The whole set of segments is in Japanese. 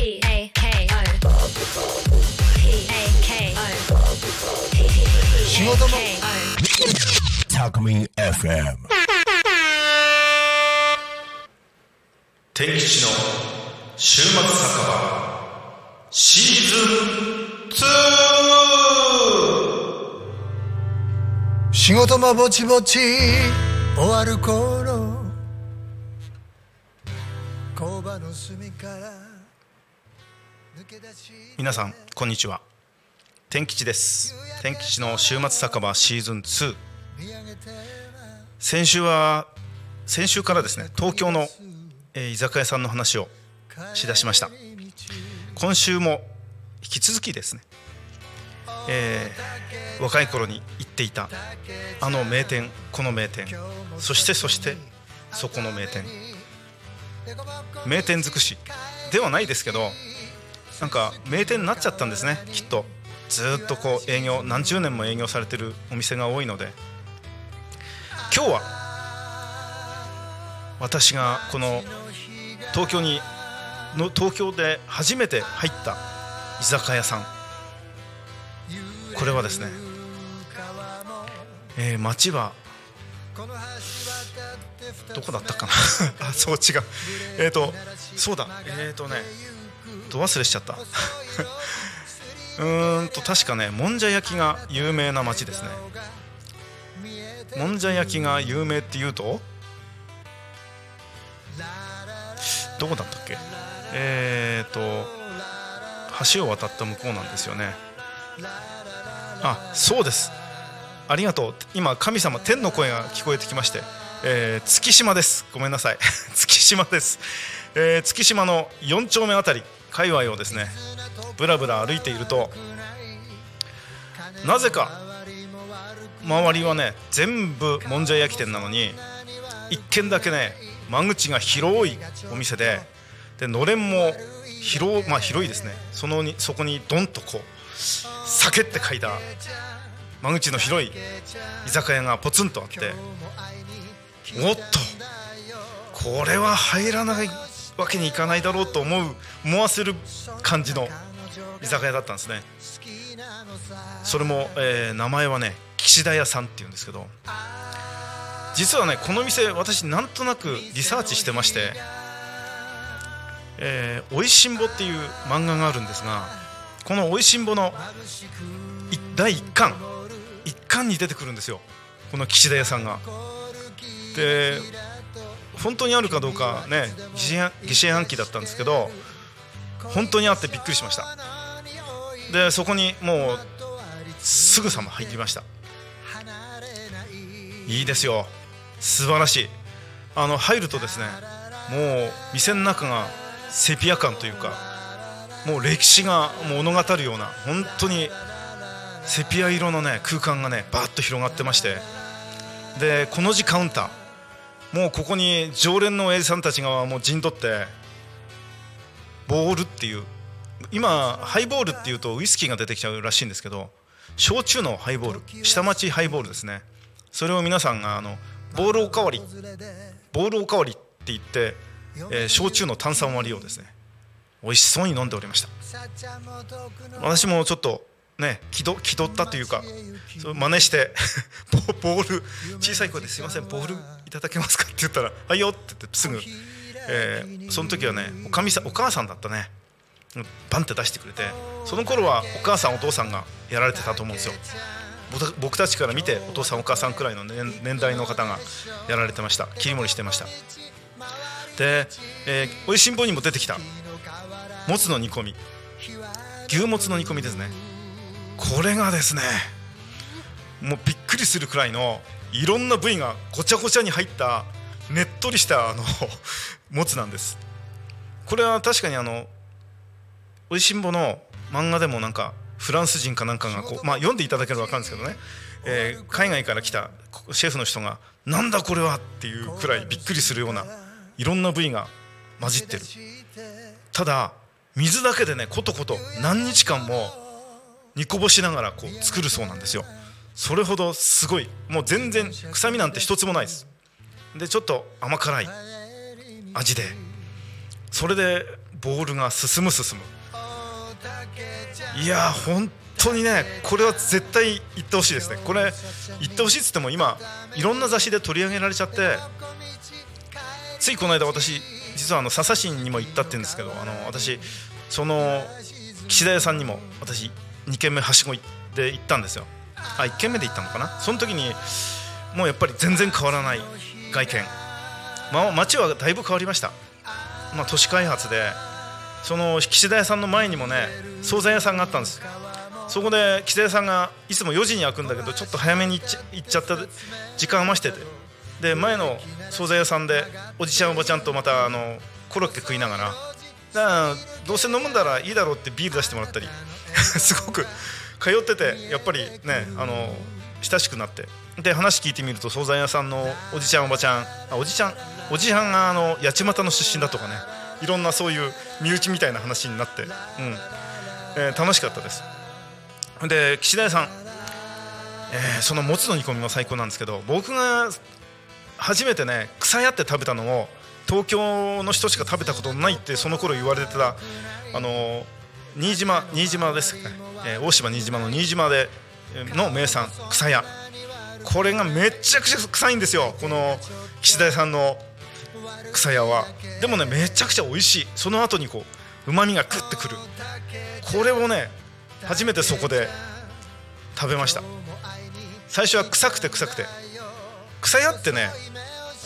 P A K O P A K O 仕事もタクミン FM 天吉の週末酒場シーズン 2! 仕事もぼちぼち終わる頃工場の隅から皆さんこんにちは。天吉です。天吉の週末酒場シーズン2先週は先週からですね東京の、えー居酒屋さんの話をしだしました。今週も引き続きですね、えー若い頃に行っていたあの名店この名店そしてそしてそこの名店。名店尽くしではないですけどなんか名店になっちゃったんですね。きっと。ずっとこう営業何十年も営業されてるお店が多いので。今日は私がこの東京にの東京で初めて入った居酒屋さん。これはですね、えー、町はどこだったかな？あそう違う。えっ、ー、とそうだ。えっ、ー、とねど忘れしちゃった。うーんと確かねもんじゃ焼きが有名な町ですね。もんじゃ焼きが有名っていうとどこだったっけ？えっ、ー、と橋を渡った向こうなんですよね。あそうです。ありがとう。今神様天の声が聞こえてきまして、えー、月島です。ごめんなさい。月島です、えー、月島の4丁目あたり界隈をですねぶらぶら歩いているとなぜか周りはね全部もんじゃ焼き店なのに一軒だけね間口が広いお店ででのれんも広,、まあ、広いですね。そのにそこにドンとこう「酒」って書いた間口の広い居酒屋がポツンとあっておっとこれは入らないわけにいかないだろうと思う思わせる感じの居酒屋だったんですねそれも、えー名前はね岸田屋さんっていうんですけど実はねこの店私なんとなくリサーチしてまして「えーおいしんぼ」っていう漫画があるんですがこの「おいしんぼ」の第1巻1巻に出てくるんですよこの岸田屋さんが。で本当にあるかどうかね疑心暗鬼だったんですけど本当にあってびっくりしました。でそこにもうすぐさま入りました。いいですよ。素晴らしい。あの入るとですねもう店の中がセピア感というかもう歴史が物語るような本当にセピア色のね空間がねバーッと広がってましてでこの字カウンターもうここに常連の親父さんたちがもう陣取ってボールっていう今ハイボールっていうとウイスキーが出てきちゃうらしいんですけど焼酎のハイボール下町ハイボールですね。それを皆さんがあのボールおかわりボールおかわりって言って、えー焼酎の炭酸割りをですね美味しそうに飲んでおりました。私もちょっとね気取気取ったというかそう真似して ボール小さい声ですいませんボールいただけますか？って言ったら「はいよ」って言ってすぐ、えーその時はねおかみさんお母さんだったね。バンって出してくれてその頃はお母さんお父さんがやられてたと思うんですよ。僕たちから見てお父さんお母さんくらいの年年代の方がやられてました。切り盛りしてました。で、えー、おいしんぼにも出てきた。もつの煮込み。牛もつの煮込みですね。これがですねもうびっくりするくらいのいろんな部位がごちゃごちゃに入ったねっとりしたあの もつなんです。これは確かにあのおいしんぼの漫画でもなんかフランス人かなんかがこう、まあ、読んでいただければ分かるんですけどね、えー海外から来たシェフの人が「なんだこれは!」っていうくらいびっくりするようないろんな部位が混じってる。ただ水だけでねことこと何日間も煮こぼしながらこう作るそうなんですよ。それほどすごい。もう全然臭みなんて一つもないです。でちょっと甘辛い味で。それでボールが進む進む。いやー本当にねこれは絶対言ってほしいですね。これ言ってほしいっつっても今いろんな雑誌で取り上げられちゃってついこの間私実はあの笹新にも行ったって言うんですけどあの私その岸田屋さんにも私2軒目はしごで行ったんですよ。あ1軒目で行ったのかな？その時にもうやっぱり全然変わらない外見、まあ、街はだいぶ変わりました、まあ、都市開発でその岸田屋さんの前にもね惣菜屋さんがあったんです。そこで岸田屋さんがいつも4時に開くんだけどちょっと早めに行っちゃ行っちゃった時間余してて。で前の惣菜屋さんでおじちゃんおばちゃんとまたあのコロッケ食いながらだからどうせ飲むんだらいいだろうってビール出してもらったり。すごく。通っててやっぱりねあの親しくなって。で話聞いてみると惣菜屋さんのおじちゃんおばちゃん。あおじちゃん？おじさんがあの八街の出身だとかね。いろんなそういう身内みたいな話になって、うん。えー楽しかったです。で岸田屋さん、えーそのもつの煮込みも最高なんですけど僕が初めてね草屋って食べたのを東京の人しか食べたことないってその頃言われてたあの新島新島ですね、えー大島新島の新島での名産草屋。これがめちゃくちゃ臭いんですよ。この岸田さんの草屋は。でもねめちゃくちゃ美味しい。その後にこううまみがグッてくる。これをね初めてそこで食べました。最初は臭くて臭くて。草屋ってね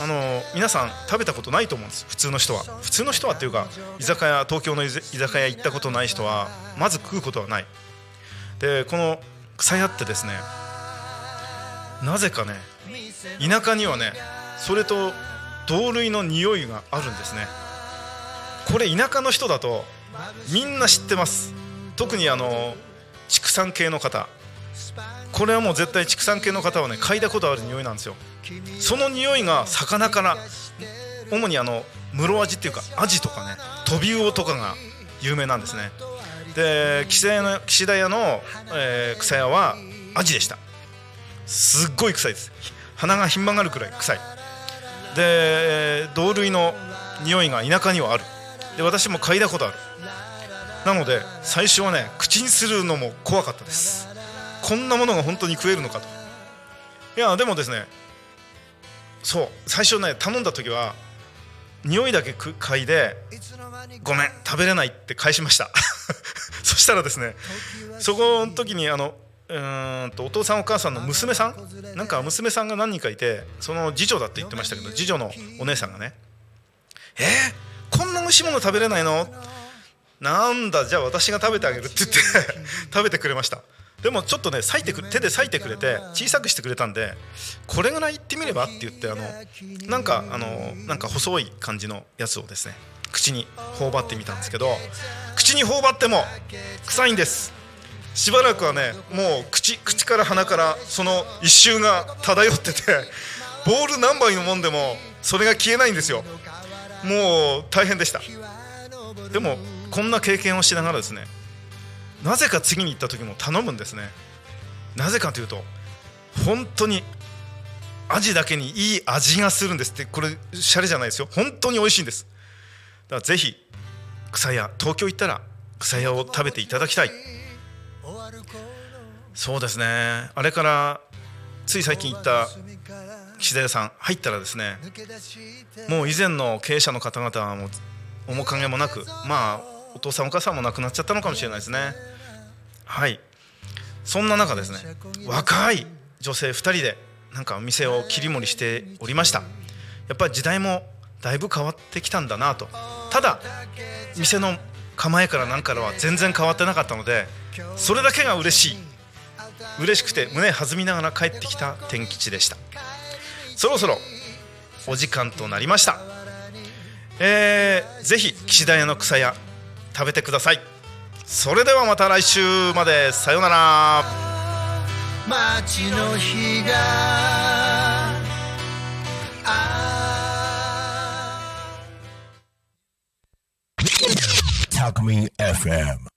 あの皆さん食べたことないと思うんです。普通の人は。普通の人はっていうか居酒屋東京の居酒屋行ったことない人はまず食うことはない。でこの草屋ってですねなぜかね田舎にはねそれと同類の匂いがあるんですね。これ田舎の人だとみんな知ってます。特にあの畜産系の方。これはもう絶対畜産系の方はね嗅いだことある匂いなんですよ。その匂いが魚から主にあの室味っていうかアジとかねトビウオとかが有名なんですね。で岸田屋の岸田屋の、えー草屋はアジでした。すっごい臭いです。鼻がひん曲がるくらい臭い。で同類の匂いが田舎にはある。で私も嗅いだことある。なので最初はね口にするのも怖かったです。こんなものが本当に食えるのかと。いやでもですねそう最初ね頼んだ時は匂いだけ嗅いでごめん食べれないって返しました。そしたらですねそこの時にあのうんとお父さんお母さんの娘さんなんか娘さんが何人かいてその次女だって言ってましたけど次女のお姉さんがね「えー、こんな美味しいもの食べれないの?」なんだじゃあ私が食べてあげるって言って食べてくれました。でもちょっとね裂いてく手で裂いてくれて小さくしてくれたんでこれぐらいいってみればって言ってあのなんかあのなんか細い感じのやつをですね口に頬張ってみたんですけど口に頬張っても臭いんです。しばらくはねもう口口から鼻からその一周が漂っててボール何杯のもんでもそれが消えないんですよ。もう大変でした。でもこんな経験をしながらですねなぜか次に行った時も頼むんですね。なぜかというと本当にアジだけにいい味がするんですって。これシャレじゃないですよ。本当に美味しいんです。だからぜひ草屋東京行ったら草屋を食べていただきたい。そうですね。あれからつい最近行った岸田屋さん入ったらですねもう以前の経営者の方々はもう面影もなくまあお父さんお母さんも亡くなっちゃったのかもしれないですね。はい。そんな中ですね若い女性2人でなんかお店を切り盛りしておりました。やっぱり時代もだいぶ変わってきたんだなと。ただ店の構えから何からは全然変わってなかったのでそれだけが嬉しい。嬉しくて胸弾みながら帰ってきた天吉でした。そろそろお時間となりました。えー、ぜひ岸田屋の草屋食べてください。それではまた来週までさようなら街の日があ Talk Me FM.